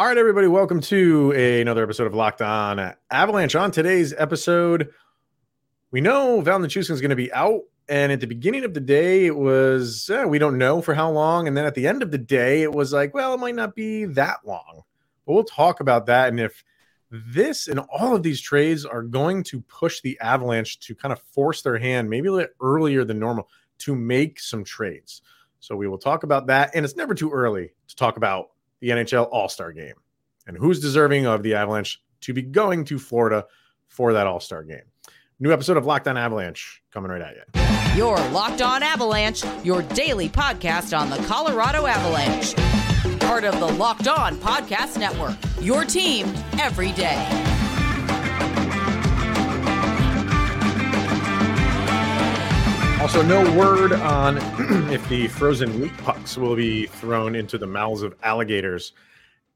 All right, everybody, welcome to another episode of Locked On Avalanche. On today's episode, we know Val Nichushkin is going to be out, and at the beginning of the day, it was eh, we don't know for how long, and then at the end of the day, it was like, well, it might not be that long. But we'll talk about that, and if this and all of these trades are going to push the Avalanche to kind of force their hand, maybe a little earlier than normal, to make some trades. So we will talk about that, and it's never too early to talk about the NHL All Star game and who's deserving of the Avalanche to be going to Florida for that All Star game. New episode of Locked On Avalanche coming right at you. Your Locked On Avalanche, your daily podcast on the Colorado Avalanche. Part of the Locked On Podcast Network. Your team every day. Also, no word on if the frozen meat pucks will be thrown into the mouths of alligators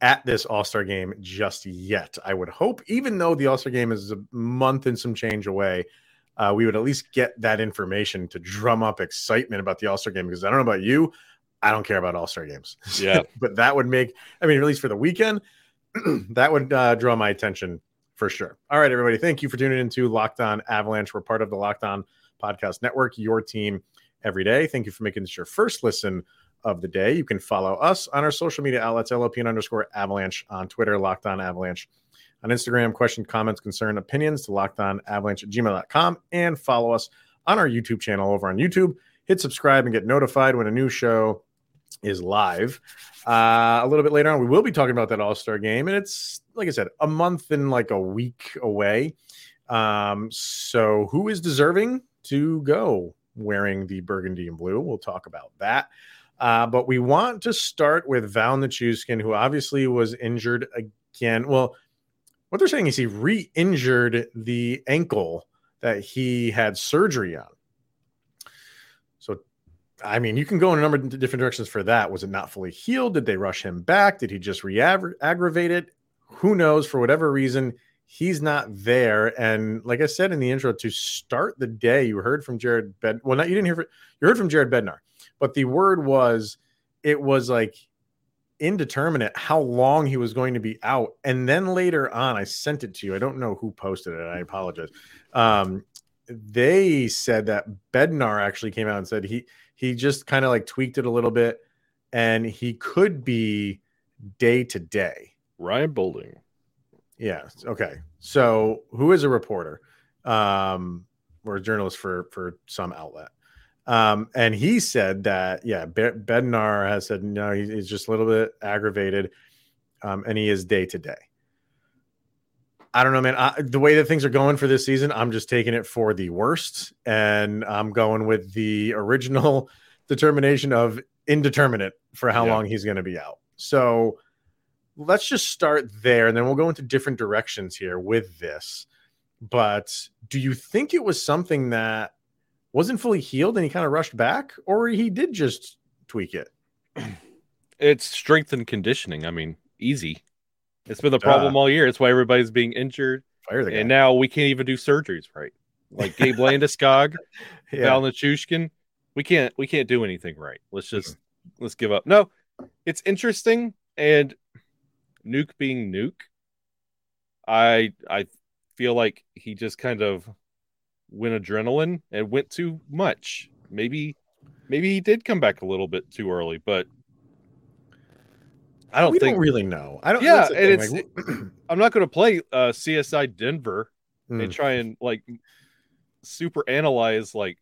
at this All Star game just yet. I would hope, even though the All Star game is a month and some change away, uh, we would at least get that information to drum up excitement about the All Star game. Because I don't know about you, I don't care about All Star games. Yeah, but that would make, I mean, at least for the weekend, that would uh, draw my attention for sure. All right, everybody, thank you for tuning into Locked On Avalanche. We're part of the Locked On Podcast Network, your team every day. Thank you for making this your first listen of the day. You can follow us on our social media outlets, LOPN underscore avalanche on Twitter, Locked On Avalanche on Instagram. Question, comments, concern, opinions to locked on avalanche at gmail.com and follow us on our YouTube channel over on YouTube. Hit subscribe and get notified when a new show is live. Uh, a little bit later on, we will be talking about that All Star game, and it's like I said, a month and like a week away. Um, so who is deserving to go wearing the burgundy and blue? We'll talk about that. Uh, but we want to start with Val Nichushkin, who obviously was injured again. Well, what they're saying is he re-injured the ankle that he had surgery on. So, I mean, you can go in a number of different directions for that. Was it not fully healed? Did they rush him back? Did he just re-aggravate it? Who knows? For whatever reason, he's not there. And like I said in the intro, to start the day, you heard from Jared Bed. Well, not you didn't hear. from, You heard from Jared Bednar, but the word was it was like indeterminate how long he was going to be out. And then later on, I sent it to you. I don't know who posted it. I apologize. Um, they said that Bednar actually came out and said he he just kind of like tweaked it a little bit, and he could be day to day. Ryan Boulding. Yeah. Okay. So who is a reporter, um, or a journalist for for some outlet? Um, and he said that yeah, Be- Bednar has said no, he's just a little bit aggravated, um, and he is day to day. I don't know, man. I, the way that things are going for this season, I'm just taking it for the worst, and I'm going with the original determination of indeterminate for how yeah. long he's going to be out. So let's just start there, and then we'll go into different directions here with this. But do you think it was something that wasn't fully healed and he kind of rushed back, or he did just tweak it? It's strength and conditioning. I mean, easy. It's been the problem uh, all year. It's why everybody's being injured. And now we can't even do surgeries right. Like Gabe Landeskog, yeah. Val Nichushkin. We can't we can't do anything right. Let's just mm-hmm. let's give up. No, it's interesting and Nuke being Nuke. I I feel like he just kind of went adrenaline and went too much. Maybe maybe he did come back a little bit too early, but I don't we think don't really know. I don't. Yeah, and it's. Like, I'm not going to play uh, CSI Denver mm. and try and like super analyze like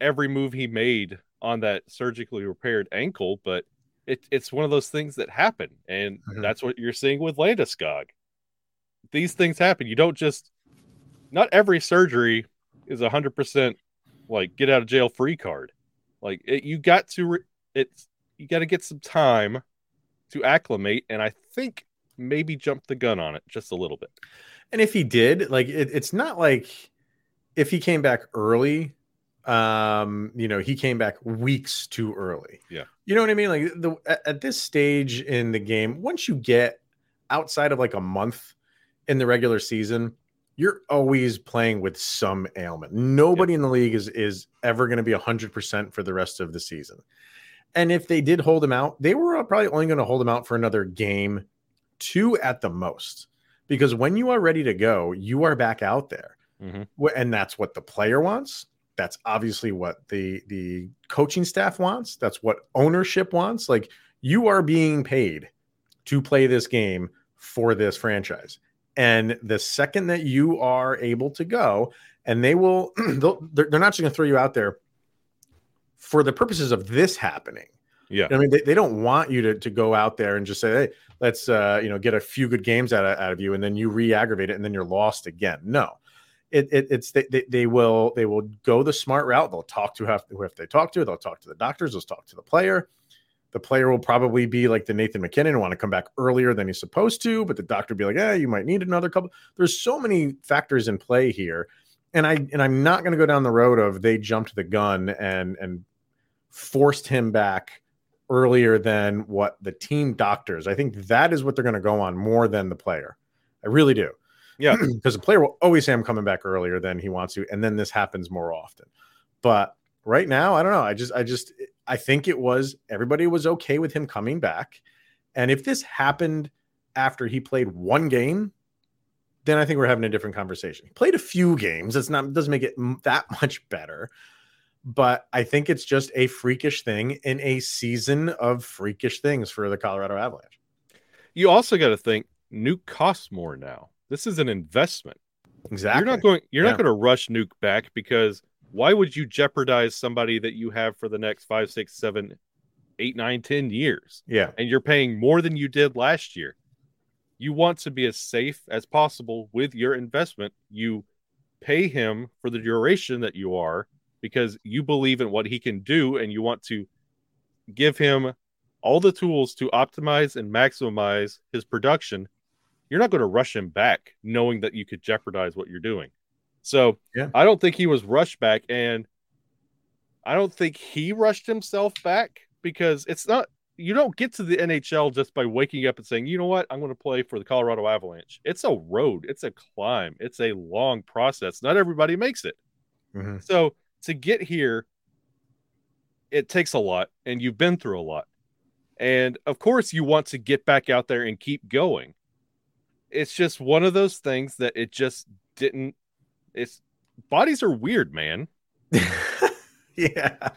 every move he made on that surgically repaired ankle, but it, it's one of those things that happen, and mm-hmm. that's what you're seeing with Landeskog. These things happen. You don't just. Not every surgery is a hundred percent like get out of jail free card. Like it, you got to re- it's you got to get some time to acclimate, and I think maybe jump the gun on it just a little bit. And if he did, like it, it's not like if he came back early, um, you know, he came back weeks too early. Yeah. You know what I mean? Like the at, this stage in the game, once you get outside of like a month in the regular season, you're always playing with some ailment. Nobody yep. in the league is is ever going to be 100% for the rest of the season. And if they did hold him out, they were probably only going to hold him out for another game, two at the most. Because when you are ready to go, you are back out there. Mm-hmm. And that's what the player wants. That's obviously what the the coaching staff wants. That's what ownership wants. Like you are being paid to play this game for this franchise. And the second that you are able to go, and they will, they're, they're not just going to throw you out there for the purposes of this happening. Yeah. I mean, they, they don't want you to, to go out there and just say, hey, let's, uh, you know, get a few good games out of, out of you. And then you re aggravate it and then you're lost again. No. It, it, it's they, they, they will they will go the smart route. They'll talk to who if they talk to. They'll talk to the doctors. They'll talk to the player the player will probably be like the Nathan MacKinnon, want to come back earlier than he's supposed to, but the doctor be like, yeah, you might need another couple. There's so many factors in play here. And I and I'm not going to go down the road of they jumped the gun and and forced him back earlier than what the team doctors. I think that is what they're going to go on more than the player. I really do. Yeah, because the player will always say I'm coming back earlier than he wants to, and then this happens more often. But right now, I don't know. I just I just I think it was everybody was okay with him coming back. And if this happened after he played one game, then I think we're having a different conversation. He played a few games. It's not doesn't make it that much better. But I think it's just a freakish thing in a season of freakish things for the Colorado Avalanche. You also got to think Nuke costs more now. This is an investment. Exactly. You're not going you're yeah. not going to rush Nuke back because why would you jeopardize somebody that you have for the next five, six, seven, eight, nine, ten years? Yeah. And you're paying more than you did last year. You want to be as safe as possible with your investment. You pay him for the duration that you are because you believe in what he can do and you want to give him all the tools to optimize and maximize his production. You're not going to rush him back knowing that you could jeopardize what you're doing. So yeah. I don't think he was rushed back, and I don't think he rushed himself back because it's not. You don't get to the NHL just by waking up and saying, "You know what? I'm going to play for the Colorado Avalanche." It's a road. It's a climb. It's a long process. Not everybody makes it. Mm-hmm. So to get here, it takes a lot, and you've been through a lot. And of course, you want to get back out there and keep going. It's just one of those things that it just didn't it's bodies are weird, man. yeah.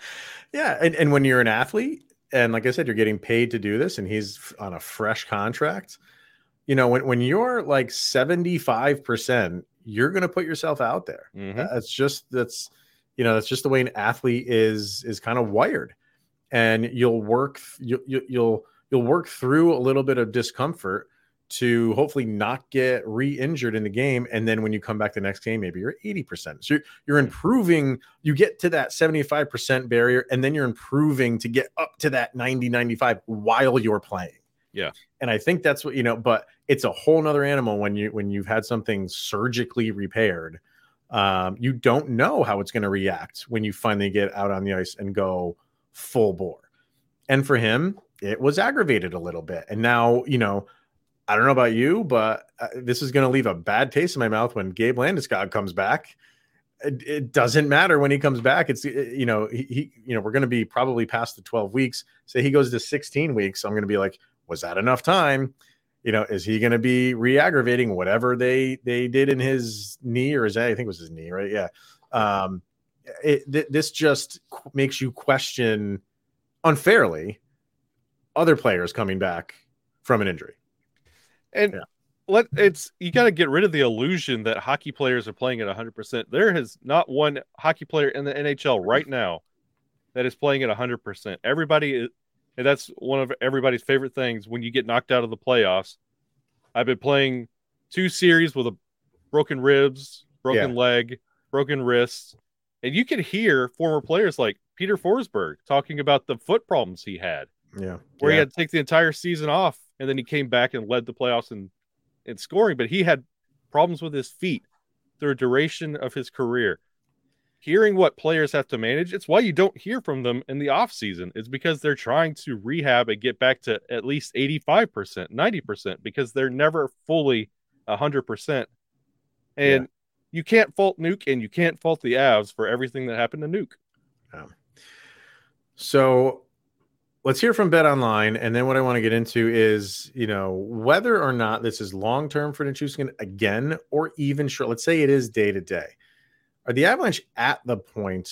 Yeah. And, and when you're an athlete, and like I said, you're getting paid to do this, and he's on a fresh contract. You know, when, when you're like 75%, you're going to put yourself out there. Mhm. That's just, that's, you know, that's just the way an athlete is, is kind of wired. And you'll work, you, you, you'll, you'll work through a little bit of discomfort to hopefully not get re-injured in the game and then when you come back the next game maybe you're 80% so you're, you're improving you get to that 75% barrier and then you're improving to get up to that 90 95 while you're playing. Yeah. and i think that's what you know but it's a whole nother animal when you when you've had something surgically repaired. Um, you don't know how it's going to react when you finally get out on the ice and go full bore. And for him it was aggravated a little bit. And now you know I don't know about you, but uh, this is going to leave a bad taste in my mouth when Gabe Landeskog comes back. It, it, doesn't matter when he comes back. It's you know he, he you know we're going to be probably past the 12 weeks. Say he goes to 16 weeks, I'm going to be like, was that enough time? You know, is he going to be re-aggravating whatever they they did in his knee or his I think it was his knee, right? Yeah. Um, it, th- this just makes you question unfairly other players coming back from an injury. And Yeah. let it's you got to get rid of the illusion that hockey players are playing at 100%. There has not one hockey player in the NHL right now that is playing at 100%. Everybody is, and that's one of everybody's favorite things when you get knocked out of the playoffs. I've been playing two series with a broken ribs, broken leg, broken wrists, and you can hear former players like Peter Forsberg talking about the foot problems he had Yeah. where yeah. he had to take the entire season off and then he came back and led the playoffs in, in scoring, but he had problems with his feet through a duration of his career. Hearing what players have to manage, it's why you don't hear from them in the off season. It's because they're trying to rehab and get back to at least 85%, 90%, because they're never fully 100%. And Yeah. you can't fault Nuke and you can't fault the Avs for everything that happened to Nuke. So let's hear from Bet Online, and then what I want to get into is you know whether or not this is long term for Nichushkin again, or even short. Let's say it is day to day. Are the Avalanche at the point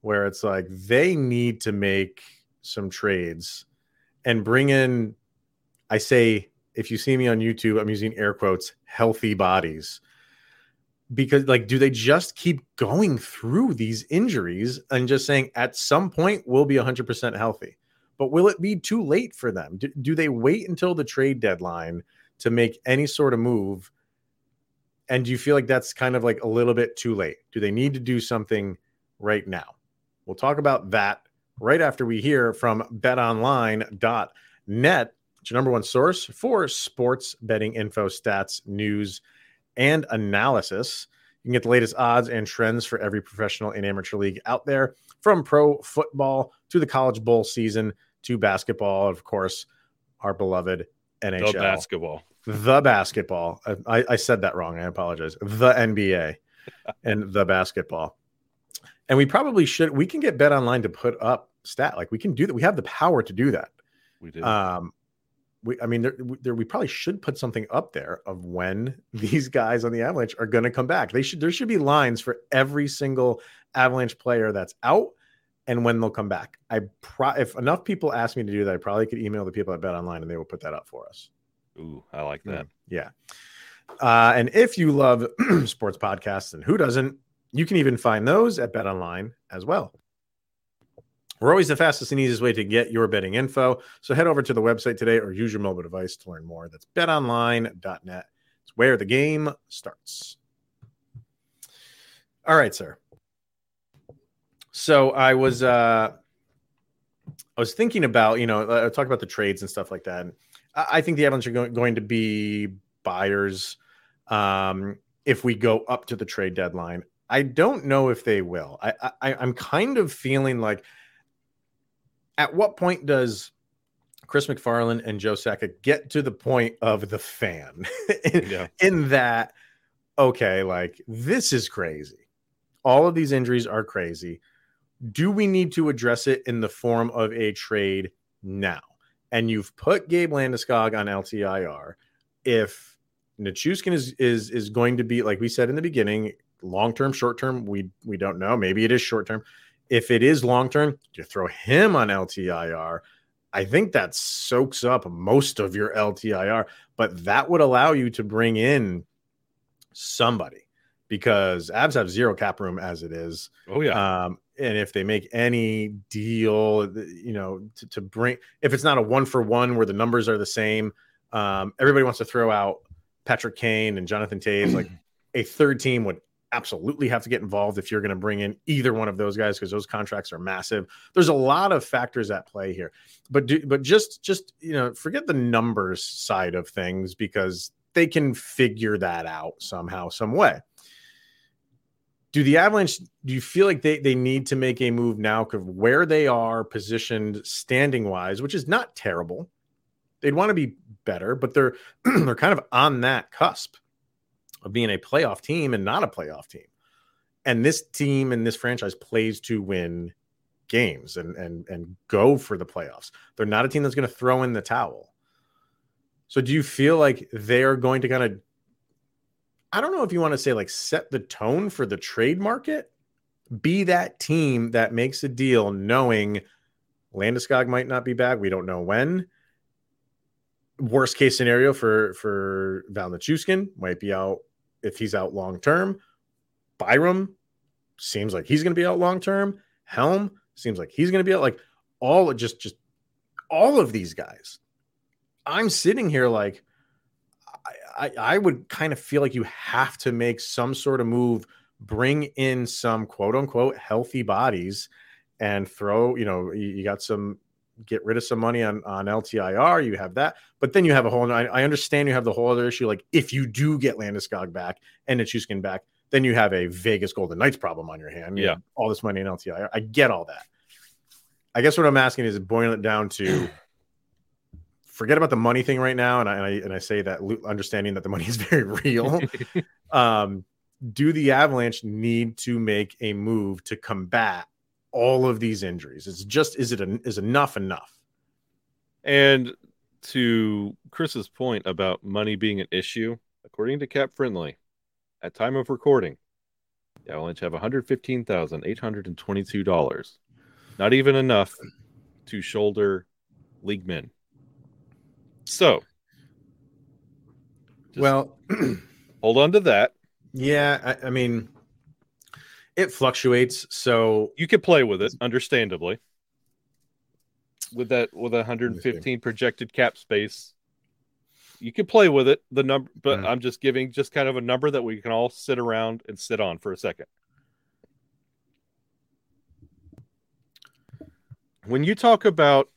where it's like they need to make some trades and bring in? I say, if you see me on YouTube, I'm using air quotes, healthy bodies because like do they just keep going through these injuries and just saying at some point we'll be 100% healthy but will it be too late for them? Do, do, they wait until the trade deadline to make any sort of move? And do you feel like that's kind of like a little bit too late? Do they need to do something right now? We'll talk about that right after we hear from betonline.net it's your number one source for sports betting info stats news and analysis. You can get the latest odds and trends for every professional and amateur league out there, from pro football to the college bowl season to basketball, of course, our beloved NHL. The basketball. The basketball. I, I said that wrong. I apologize. The NBA and the basketball. And we probably should. We can get Bet Online to put up stat. Like we can do that. We have the power to do that. We do. Um, we, I mean, there, there, we probably should put something up there of when these guys on the Avalanche are going to come back. They should, there should be lines for every single Avalanche player that's out and when they'll come back. I pro, if enough people ask me to do that, I probably could email the people at Bet Online and they will put that up for us. Ooh, I like that. Yeah. Uh, and if you love sports podcasts, and who doesn't, you can even find those at Bet Online as well. We're always the fastest and easiest way to get your betting info. So head over to the website today or use your mobile device to learn more. That's betonline.net. It's where the game starts. All right, sir. So I was uh I was thinking about, you know, I talked about the trades and stuff like that. I think the Avalanche are going to be buyers um, if we go up to the trade deadline. I don't know if they will. I, I I'm kind of feeling like – at what point does Chris MacFarland and Joe Sakic get to the point of the fan in, yeah. in that, okay, like this is crazy. All of these injuries are crazy. Do we need to address it in the form of a trade now? And you've put Gabe Landeskog on LTIR. If Nichushkin is is is going to be like we said in the beginning, long term, short term, we we don't know. Maybe it is short term. If it is long term, you throw him on LTIR. I think that soaks up most of your LTIR, but that would allow you to bring in somebody because Avs have zero cap room as it is. Oh yeah. Um, and if they make any deal, you know, to, to, bring if it's not a one for one where the numbers are the same, um, everybody wants to throw out Patrick Kane and Jonathan Toews. like a third team would absolutely have to get involved if you're going to bring in either one of those guys because those contracts are massive. There's a lot of factors at play here, but do, but just just you know forget the numbers side of things because they can figure that out somehow, some way. Do the Avalanche? Do you feel like they they need to make a move now? Because where they are positioned standing wise, which is not terrible, they'd want to be better, but they're they're kind of on that cusp of being a playoff team and not a playoff team. And this team and this franchise plays to win games and and and go for the playoffs. They're not a team that's going to throw in the towel. So do you feel like they're going to kind of I don't know if you want to say like set the tone for the trade market, be that team that makes a deal knowing Landeskog might not be back, we don't know when. Worst case scenario for for Val Nichushkin might be out if he's out long term. Byram seems like he's going to be out long term. Helm seems like he's going to be out. Like all just just all of these guys. I'm sitting here like I, I, would kind of feel like you have to make some sort of move, bring in some quote unquote healthy bodies, and throw. You know, you, you got some get rid of some money on on LTIR. You have that, but then you have a whole. I, I understand you have the whole other issue. Like if you do get Landeskog back and Nichushkin back, then you have a Vegas Golden Knights problem on your hand. You yeah, all this money in LTIR. I get all that. I guess what I'm asking is boiling it down to forget about the money thing right now, and I and I, and I say that understanding that the money is very real. um, do the Avalanche need to make a move to combat all of these injuries? It's just is it is enough enough? And to Chris's point about money being an issue, according to Cap Friendly, at time of recording, the Avalanche have one hundred fifteen thousand eight hundred and twenty-two dollars. Not even enough to shoulder league men. So, Well, hold on to that. yeah, I, I mean, it fluctuates. So You could play with it, understandably. With that, with 115 projected cap space, you could play with it. The number, but Mhm. I'm just giving just kind of a number that we can all sit around and sit on for a second. When you talk about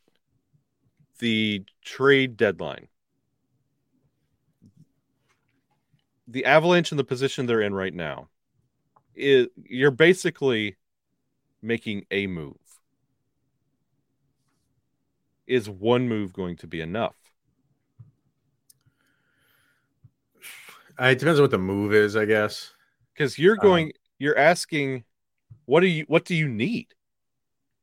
the trade deadline, the Avalanche in the position they're in right now, is you're basically making a move. Is one move going to be enough? uh, it depends on what the move is, I guess. Because you're Uh, going, you're asking, what do you, what do you need?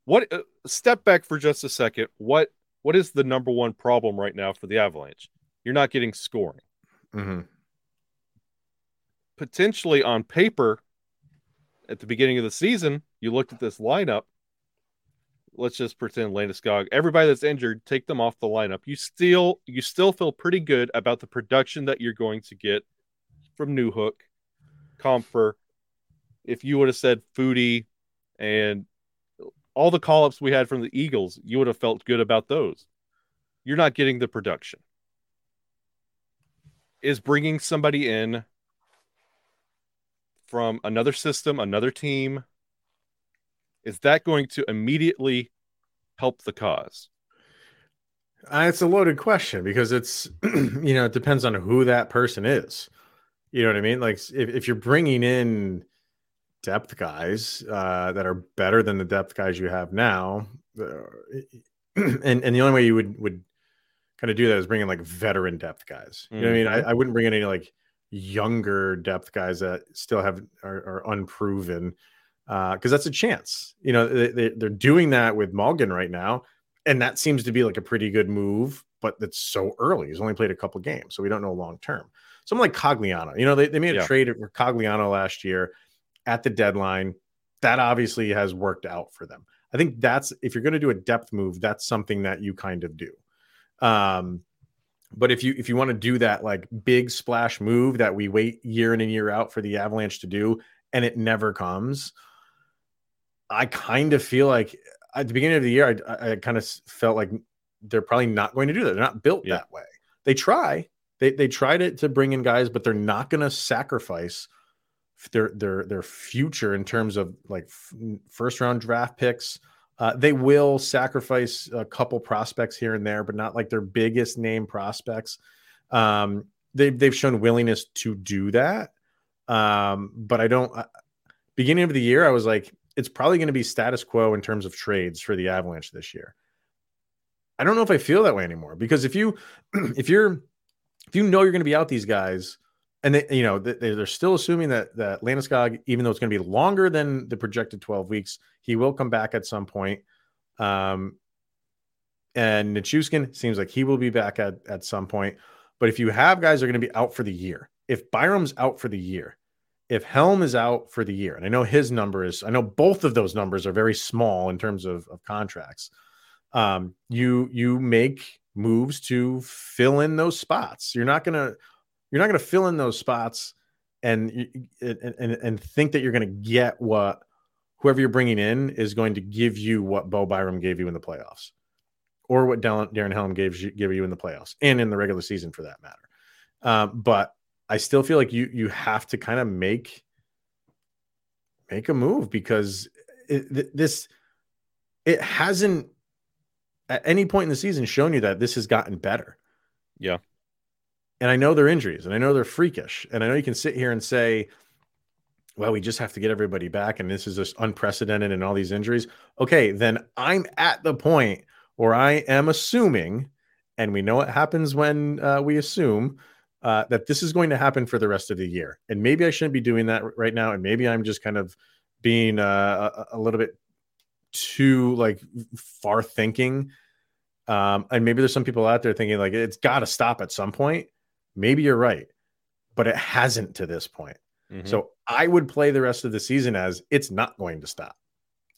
What? Uh, step back for just a second. What, what is the number one problem right now for the Avalanche? You're not getting scoring. hmm Potentially on paper, at the beginning of the season, you looked at this lineup. Let's just pretend Landeskog, everybody that's injured, take them off the lineup. You still you still feel pretty good about the production that you're going to get from Newhook, Compher. If you would have said Foodie and all the call ups we had from the Eagles, you would have felt good about those. You're not getting the production. Is bringing somebody in from another system, another team, is that going to immediately help the cause? Uh, it's a loaded question because it's, you know, it depends on who that person is. You know what I mean? Like if, if you're bringing in depth guys uh, that are better than the depth guys you have now, uh, and and the only way you would would kind of do that is bring in like veteran depth guys. You know what I mean? I, I wouldn't bring in any like younger depth guys that still have are, are unproven because that's a chance. You know, they, they, they're doing that with Malgin right now, and that seems to be like a pretty good move. But it's so early. He's only played a couple games, so we don't know long term. Someone like Cogliano, you know, they, they made a Yeah. trade for Cogliano last year at the deadline. That obviously has worked out for them. I think that's if you're going to do a depth move, that's something that you kind of do. Um, but if you if you want to do that like big splash move that we wait year in and year out for the Avalanche to do, and it never comes, I kind of feel like at the beginning of the year, I, I, kind of felt like they're probably not going to do that. They're not built Yeah. that way. They try, they they try to to bring in guys, but they're not going to sacrifice their their their future in terms of like f- first round draft picks. Uh, they will sacrifice a couple prospects here and there, but not like their biggest name prospects. Um, they've they've shown willingness to do that, um, but I don't. Uh, beginning of the year, I was like, it's probably going to be status quo in terms of trades for the Avalanche this year. I don't know if I feel that way anymore because if you if you're if you know you're going to be out these guys and they, you know they, they're still assuming that that Landeskog, even though it's going to be longer than the projected 12 weeks, he will come back at some point. Um, and Nichushkin seems like he will be back at at some point. But if you have guys that are going to be out for the year, if Byram's out for the year, if Helm is out for the year, and I know his number is, I know both of those numbers are very small in terms of, of contracts. Um, you you make moves to fill in those spots. You're not gonna you're not gonna fill in those spots and and and, think that you're gonna get what whoever you're bringing in is going to give you what Bo Byram gave you in the playoffs, or what Darren, Helm gave you give you in the playoffs and in the regular season for that matter. Um, but I still feel like you you have to kind of make make a move because it, this it hasn't at any point in the season shown you that this has gotten better. Yeah. And I know they're injuries and I know they're freakish. And I know you can sit here and say, well, we just have to get everybody back. And this is just unprecedented and all these injuries. Okay, then I'm at the point where I am assuming, and we know what happens when uh, we assume uh, that this is going to happen for the rest of the year. And maybe I shouldn't be doing that right now. And maybe I'm just kind of being uh, a, a little bit too like far thinking. Um, and maybe there's some people out there thinking like it's got to stop at some point. Maybe you're right, but it hasn't to this point. Mm-hmm. So I would play the rest of the season as it's not going to stop.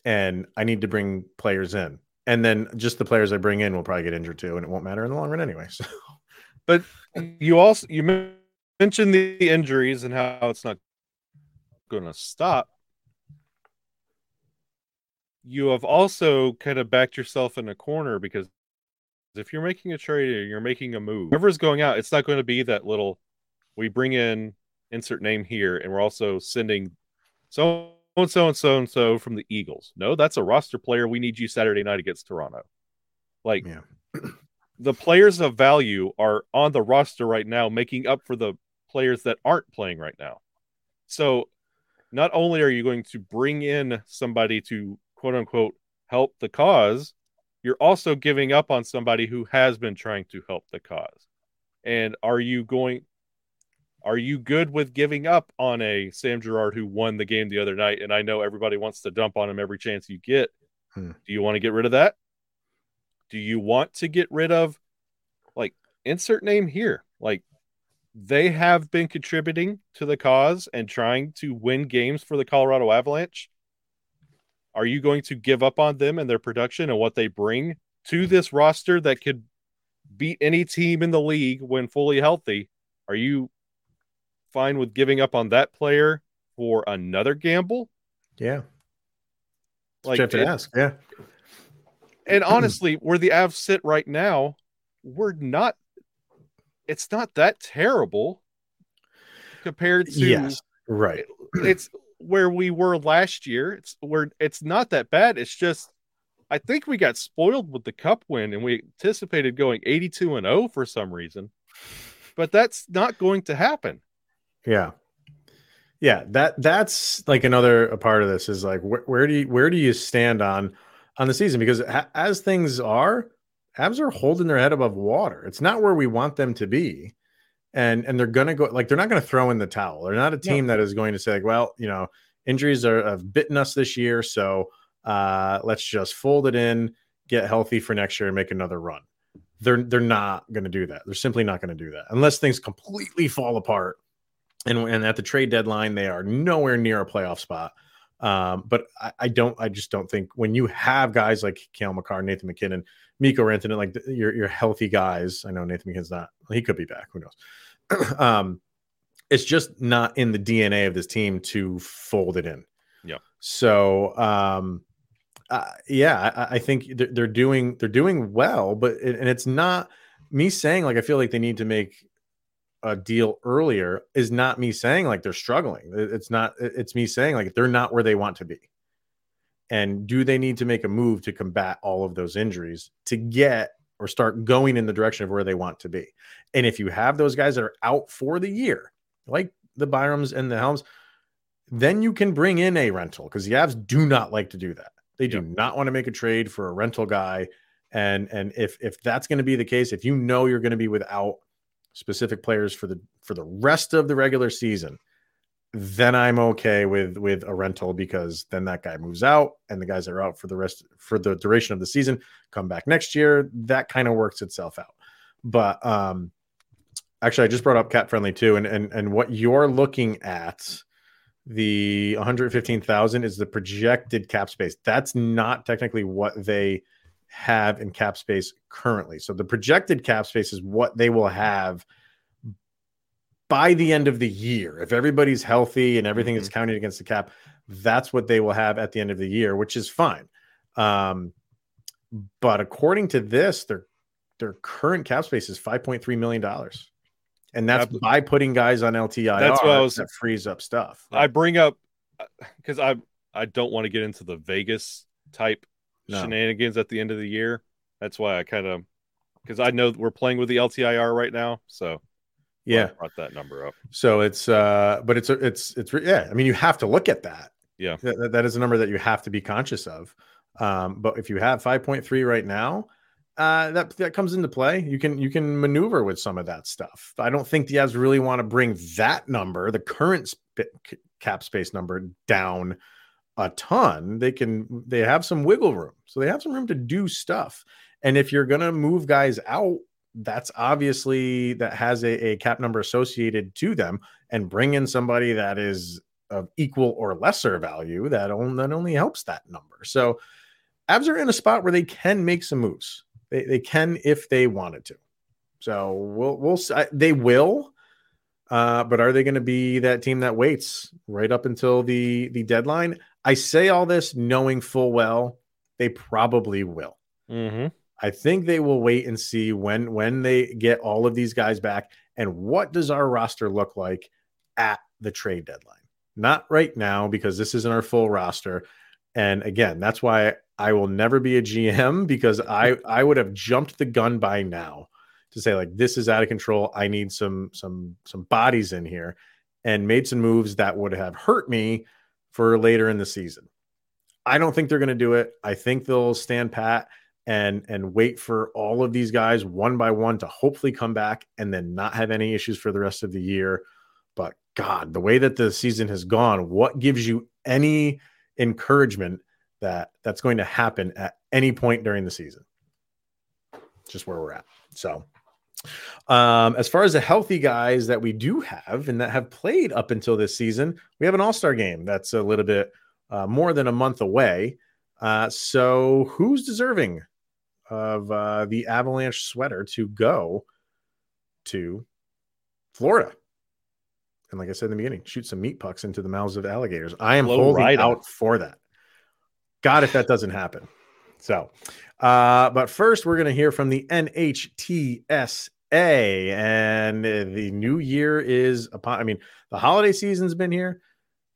And I need to bring players in. And then just the players I bring in will probably get injured too, and it won't matter in the long run anyway. So, but you also you mentioned the injuries and how it's not going to stop. You have also kind of backed yourself in a corner because if you're making a trade you're making a move, whoever's going out, it's not going to be that little. We bring in insert name here, and we're also sending so and so and so and so from the Eagles. No, that's a roster player. We need you Saturday night against Toronto. Like yeah. the players of value are on the roster right now, making up for the players that aren't playing right now. So not only are you going to bring in somebody to quote unquote help the cause, you're also giving up on somebody who has been trying to help the cause. And are you going are you good with giving up on a Sam Girard who won the game the other night? And I know everybody wants to dump on him every chance you get. Hmm. Do you want to get rid of that? Do you want to get rid of like insert name here? Like they have been contributing to the cause and trying to win games for the Colorado Avalanche. Are you going to give up on them and their production and what they bring to this roster that could beat any team in the league when fully healthy? Are you fine with giving up on that player for another gamble? Yeah. Like you have to ask. Yeah. And honestly, where the Avs sit right now, we're not it's not that terrible compared to yes, right. It's where we were last year. It's where it's not that bad. It's just I think we got spoiled with the cup win and we anticipated going 82 and 0 for some reason. But that's not going to happen. Yeah. Yeah, that that's like another a part of this is like wh- where do you where do you stand on on the season because ha- as things are, Avs are holding their head above water. It's not where we want them to be. And and they're gonna go like they're not gonna throw in the towel. They're not a team no. that is going to say, like, well, you know, injuries are have bitten us this year. So uh let's just fold it in, get healthy for next year and make another run. They're they're not gonna do that. They're simply not gonna do that unless things completely fall apart. And, and at the trade deadline, they are nowhere near a playoff spot. Um, but I, I, don't, I just don't think when you have guys like Cale Makar, Nathan MacKinnon, Mikko Rantanen, like your your healthy guys. I know Nathan MacKinnon's not. He could be back. Who knows? um, it's just not in the DNA of this team to fold it in. Yeah. So, um, uh, yeah, I, I think they're, they're, doing they're doing well, but it, and it's not me saying like I feel like they need to make a deal earlier is not me saying like they're struggling. It's not. It's me saying like they're not where they want to be. And do they need to make a move to combat all of those injuries to get or start going in the direction of where they want to be? And if you have those guys that are out for the year, like the Byrams and the Helms, then you can bring in a rental because the Avs do not like to do that. They do yep. not want to make a trade for a rental guy. And and if if that's going to be the case, if you know you're going to be without specific players for the for the rest of the regular season, then I'm okay with with a rental because then that guy moves out and the guys that are out for the rest for the duration of the season come back next year. That kind of works itself out. But um actually I just brought up Cap Friendly too and and and what you're looking at the 115,000 is the projected cap space. That's not technically what they have in cap space currently. So the projected cap space is what they will have by the end of the year, if everybody's healthy and everything mm-hmm. is counted against the cap, that's what they will have at the end of the year, which is fine. Um, but according to this, their their current cap space is five point three million dollars, and that's Absolutely. by putting guys on LTI. That's what I was that frees up stuff. I bring up because I I don't want to get into the Vegas type no. shenanigans at the end of the year. That's why I kind of because I know we're playing with the LTIR right now, so yeah, brought that number up. So it's uh, but it's it's it's yeah. I mean, you have to look at that. Yeah, that, that is a number that you have to be conscious of. Um, but if you have 5.3 right now, uh, that that comes into play. You can you can maneuver with some of that stuff. I don't think the Avs really want to bring that number, the current sp- cap space number, down a ton. They can they have some wiggle room, so they have some room to do stuff. And if you're going to move guys out, that's obviously that has a, a, cap number associated to them and bring in somebody that is of equal or lesser value that, on, that only helps that number. So Avs are in a spot where they can make some moves. They, they can if they wanted to. So we'll we'll they will, uh, but are they going to be that team that waits right up until the the deadline? I say all this knowing full well they probably will. Mm-hmm. I think they will wait and see when when they get all of these guys back and what does our roster look like at the trade deadline. Not right now because this isn't our full roster. And again, that's why I will never be a GM because I I would have jumped the gun by now to say like this is out of control. I need some some some bodies in here and made some moves that would have hurt me for later in the season. I don't think they're going to do it. I think they'll stand pat and and wait for all of these guys one by one to hopefully come back and then not have any issues for the rest of the year. But God, the way that the season has gone, what gives you any encouragement that that's going to happen at any point during the season? Just where we're at. So um, as far as the healthy guys that we do have and that have played up until this season, we have an All Star game that's a little bit uh, more than a month away. Uh, so, who's deserving of uh, the Avalanche sweater to go to Florida? And like I said in the beginning, shoot some meat pucks into the mouths of alligators. I am holding right out for that. God, if that doesn't happen. So, uh, but first, we're going to hear from the NHTSA, and the new year is upon. I mean, the holiday season's been here.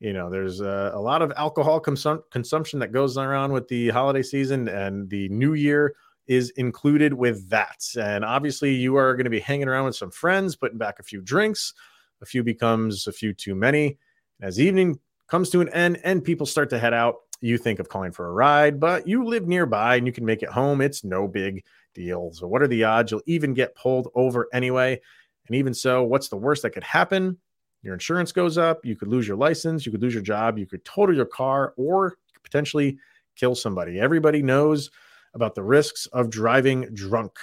You know, there's a, a lot of alcohol consum- consumption that goes around with the holiday season, and the new year is included with that. And obviously, you are going to be hanging around with some friends, putting back a few drinks. A few becomes a few too many. As evening comes to an end and people start to head out, you think of calling for a ride, but you live nearby and you can make it home. It's no big deal. So, what are the odds you'll even get pulled over anyway? And even so, what's the worst that could happen? Your insurance goes up. You could lose your license. You could lose your job. You could total your car or potentially kill somebody. Everybody knows about the risks of driving drunk.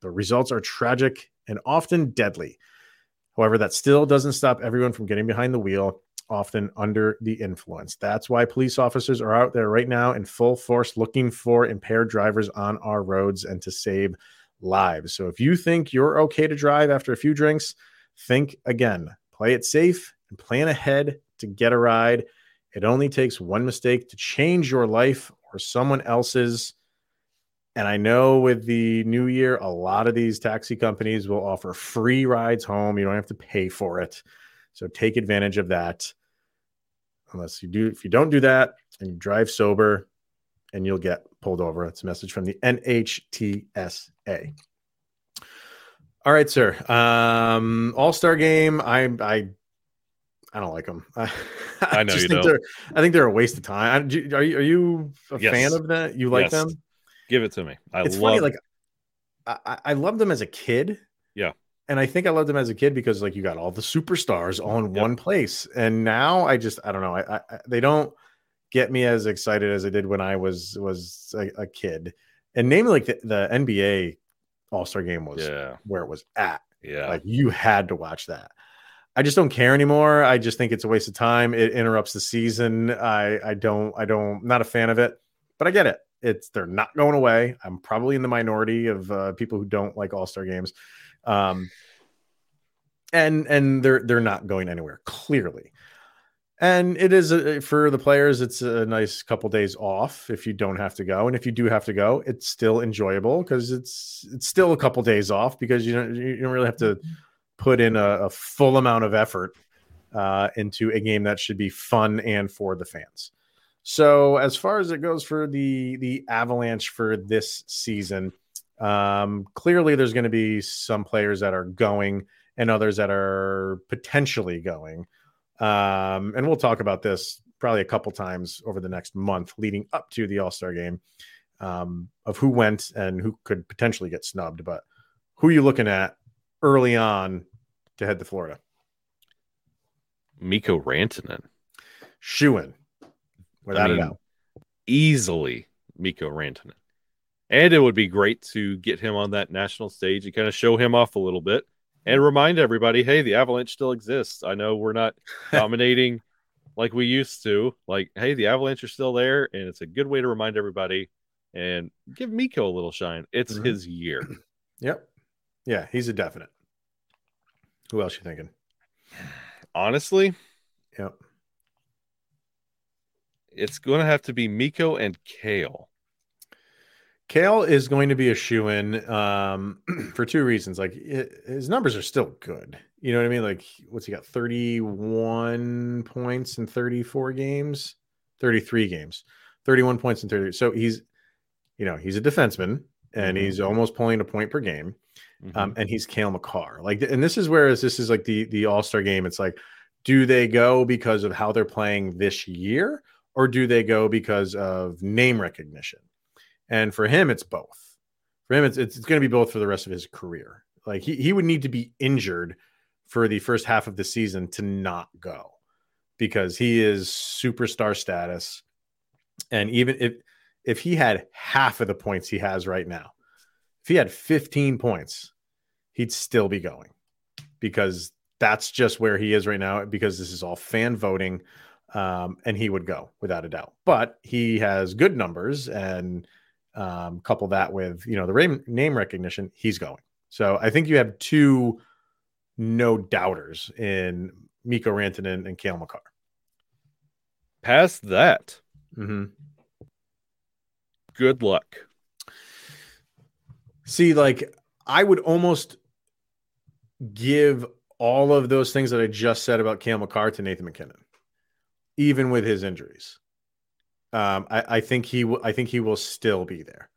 The results are tragic and often deadly. However, that still doesn't stop everyone from getting behind the wheel often under the influence. That's why police officers are out there right now in full force looking for impaired drivers on our roads and to save lives. So if you think you're okay to drive after a few drinks, think again. Play it safe and plan ahead to get a ride. It only takes one mistake to change your life or someone else's. And I know with the new year, a lot of these taxi companies will offer free rides home. You don't have to pay for it. So take advantage of that. Unless you do, if you don't do that and you drive sober, and you'll get pulled over. It's a message from the NHTSA. All right, sir. Um, All Star game. I I I don't like them. I, I know you think don't. They're, I think they're a waste of time. I, are you are you a yes. fan of that? You like yes. them? Give it to me. I it's love. funny. Like I, I loved them as a kid. Yeah and I think I loved them as a kid because like you got all the superstars all in yep. one place, and now I just I don't know I, I, they don't get me as excited as I did when I was was a, a kid, and namely like the, the NBA All Star Game was yeah. where it was at. Yeah, like you had to watch that. I just don't care anymore. I just think it's a waste of time. It interrupts the season. I I don't I don't not a fan of it, but I get it. It's they're not going away. I'm probably in the minority of uh, people who don't like All Star games. Um, and and they're they're not going anywhere clearly. And it is a, for the players, it's a nice couple days off if you don't have to go, and if you do have to go, it's still enjoyable because it's it's still a couple days off because you don't you don't really have to put in a, a full amount of effort uh, into a game that should be fun and for the fans. So as far as it goes for the the Avalanche for this season, um, clearly, there's going to be some players that are going and others that are potentially going. Um, and we'll talk about this probably a couple times over the next month leading up to the All Star game um, of who went and who could potentially get snubbed. But who are you looking at early on to head to Florida? Mikko Rantanen. Shooing. Without a doubt. Easily Mikko Rantanen. And it would be great to get him on that national stage and kind of show him off a little bit and remind everybody, hey, the Avalanche still exists. I know we're not dominating like we used to. Like, hey, the Avalanche are still there, and it's a good way to remind everybody and give Mikko a little shine. It's mm-hmm. his year. Yep. Yeah, he's a definite. Who else you thinking? Honestly, yep. It's going to have to be Mikko and Cale. Cale is going to be a shoe in um, for two reasons. Like it, his numbers are still good. You know what I mean? Like what's he got? 31 points in 34 games, 33 games, 31 points in 30. So he's, you know, he's a defenseman and mm-hmm. he's almost pulling a point per game. Um, mm-hmm. Um, and he's Cale Makar. Like, and this is where this is like the the All Star game. It's like, do they go because of how they're playing this year, or do they go because of name recognition? And for him, it's both. For him, it's it's, it's going to be both for the rest of his career. Like he, he would need to be injured for the first half of the season to not go because he is superstar status. And even if if he had half of the points he has right now, if he had 15 points, he'd still be going because that's just where he is right now because this is all fan voting um, and he would go without a doubt. But he has good numbers and um, couple that with you know the name recognition, he's going. So I think you have two no doubters in Mikko Rantanen and Cale Makar. Past that, mm-hmm. good luck. See, like I would almost give all of those things that I just said about Cale Makar to Nathan MacKinnon, even with his injuries. Um, I, I, think he will. I think he will still be there,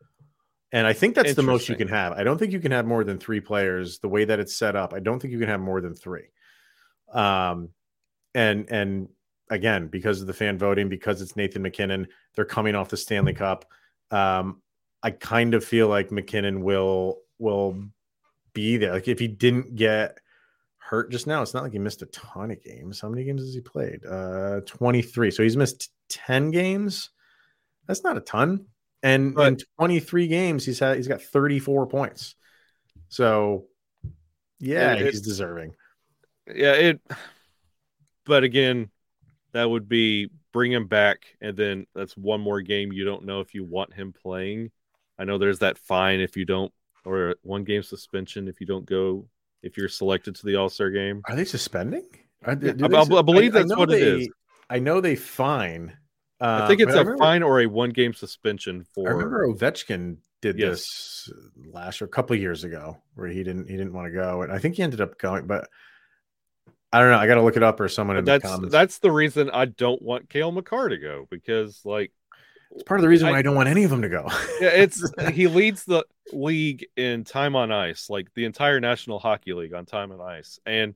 and I think that's the most you can have. I don't think you can have more than three players the way that it's set up. I don't think you can have more than three. Um, and and again because of the fan voting, because it's Nathan MacKinnon, they're coming off the Stanley Cup. Um, I kind of feel like MacKinnon will will be there. Like if he didn't get hurt just now, it's not like he missed a ton of games. How many games has he played? Uh, 23. So he's missed 10 games. That's not a ton. And but, in 23 games, he's had he's got 34 points. So yeah, it, he's deserving. Yeah, it but again, that would be bring him back and then that's one more game you don't know if you want him playing. I know there's that fine if you don't or one game suspension if you don't go if you're selected to the All-Star game. Are they suspending? Are they, I, I, believe I, that's what they, it is. I know they fine. Uh, I think it's a remember, fine or a one game suspension for. I remember Ovechkin did yes. this last or a couple years ago where he didn't he didn't want to go, and I think he ended up going, but I don't know. I got to look it up or someone in that's, the comments. That's the reason I don't want Cale Makar to go because like it's part of the reason why I don't want any of them to go. yeah, it's he leads the league in time on ice, like the entire National Hockey League on time on ice, and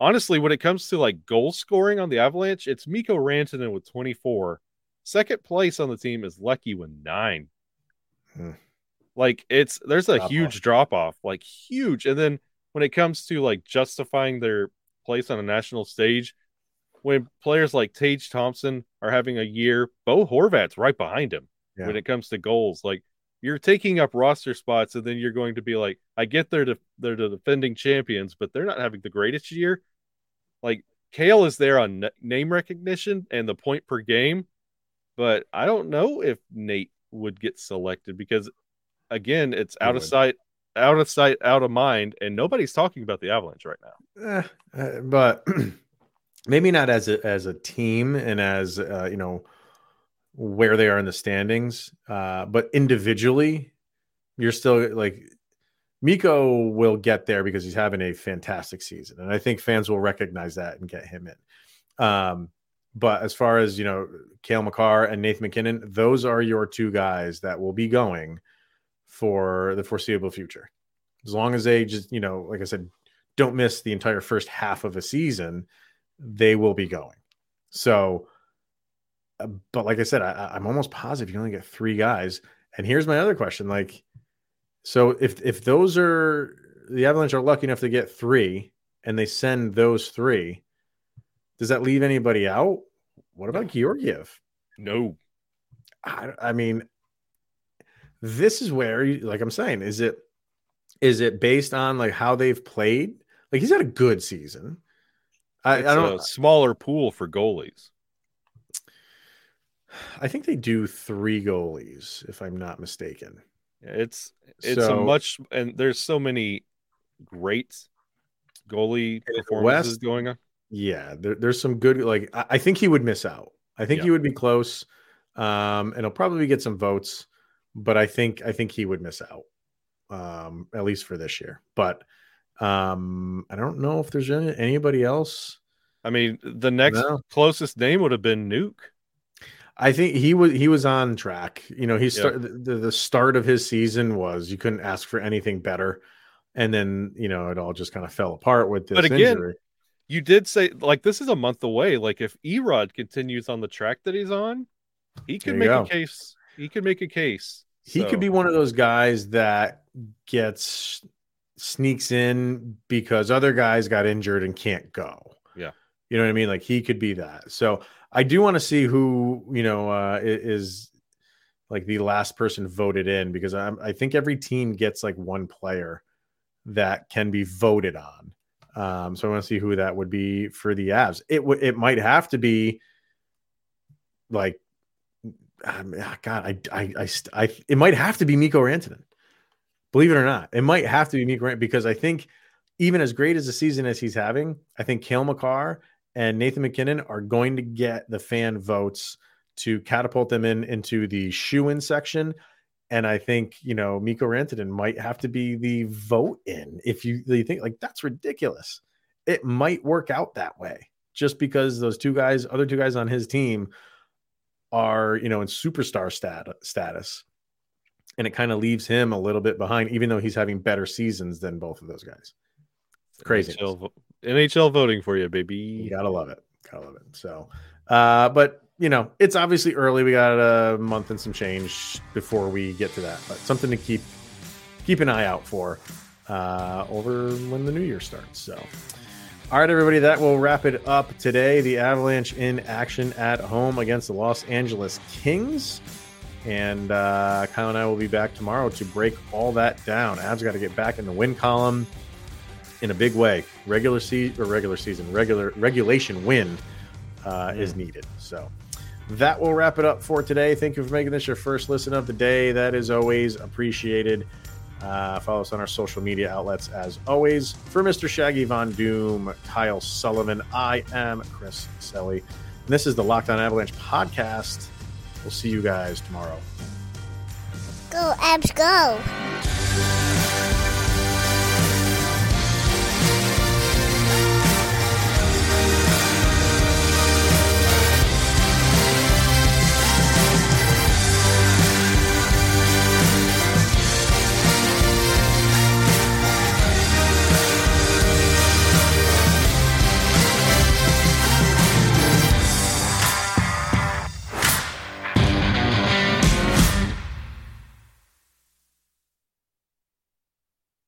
honestly, when it comes to like goal scoring on the Avalanche, it's Mikko Rantanen with 24. Second place on the team is Lecky with nine. Hmm. Like it's there's a drop huge off. drop off, like huge. And then when it comes to like justifying their place on a national stage, when players like Tage Thompson are having a year, Bo Horvat's right behind him yeah. when it comes to goals. Like you're taking up roster spots, and then you're going to be like, I get they're the, they're the defending champions, but they're not having the greatest year. Like Cale is there on name recognition and the point per game, but I don't know if Nate would get selected because, again, it's out of sight, out of sight, out of mind, and nobody's talking about the Avalanche right now. Eh, uh, but maybe not as a as a team and as uh, you know where they are in the standings, uh, but individually, you're still like Mikko will get there because he's having a fantastic season, and I think fans will recognize that and get him in. Um, but as far as you know, Cale Makar and Nathan MacKinnon, those are your two guys that will be going for the foreseeable future. As long as they just, you know, like I said, don't miss the entire first half of a season, they will be going. So, uh, but like I said, I, I'm almost positive you only get three guys. And here's my other question: like, so if if those are the Avalanche are lucky enough to get three, and they send those three, does that leave anybody out? What about Georgiev? No. I, I mean, this is where, like I'm saying, is it is it based on like how they've played? Like he's had a good season. I, I don't a smaller pool for goalies. I think they do three goalies, if I'm not mistaken. It's it's so, a much and there's so many great goalie performances West, going on. Yeah, there, there's some good. Like I, I, think he would miss out. I think yeah. he would be close, um, and he'll probably get some votes. But I think I think he would miss out, um, at least for this year. But um, I don't know if there's any, anybody else. I mean, the next no. closest name would have been Nuke. I think he was he was on track. You know, he start yeah. the, the start of his season was you couldn't ask for anything better, and then you know it all just kind of fell apart with this but again, injury. You did say like this is a month away. Like if Erod continues on the track that he's on, he could make go. a case. He could make a case. He so. could be one of those guys that gets sneaks in because other guys got injured and can't go. Yeah. You know what I mean? Like he could be that. So I do want to see who you know uh, is like the last person voted in because I'm, I think every team gets like one player that can be voted on. Um, so I want to see who that would be for the Avs. It would it might have to be like um, God, I, I, I, I, it might have to be Mikko Rantanen. Believe it or not, it might have to be Mikko Grant because I think even as great as a season as he's having, I think Cale Makar and Nathan MacKinnon are going to get the fan votes to catapult them in into the shoe in section. And I think, you know, Mikko Rantanen might have to be the vote in if you, you think like that's ridiculous. It might work out that way just because those two guys, other two guys on his team are, you know, in superstar stat- status. And it kind of leaves him a little bit behind, even though he's having better seasons than both of those guys. Crazy. NHL, NHL voting for you, baby. You gotta love it. Gotta love it. So, uh, but you know, it's obviously early. We got a month and some change before we get to that, but something to keep keep an eye out for uh, over when the new year starts. So, all right, everybody, that will wrap it up today. The Avalanche in action at home against the Los Angeles Kings. And uh, Kyle and I will be back tomorrow to break all that down. Avs got to get back in the win column in a big way. Regular season or regular season, regular regulation win uh, is needed. So that will wrap it up for today. Thank you for making this your first listen of the day. That is always appreciated. Uh, follow us on our social media outlets as always. For Mr. Shaggy Von Doom, Kyle Sullivan, I am Chris Selly. And this is the Locked On Avalanche podcast. We'll see you guys tomorrow. Go, Avs, go.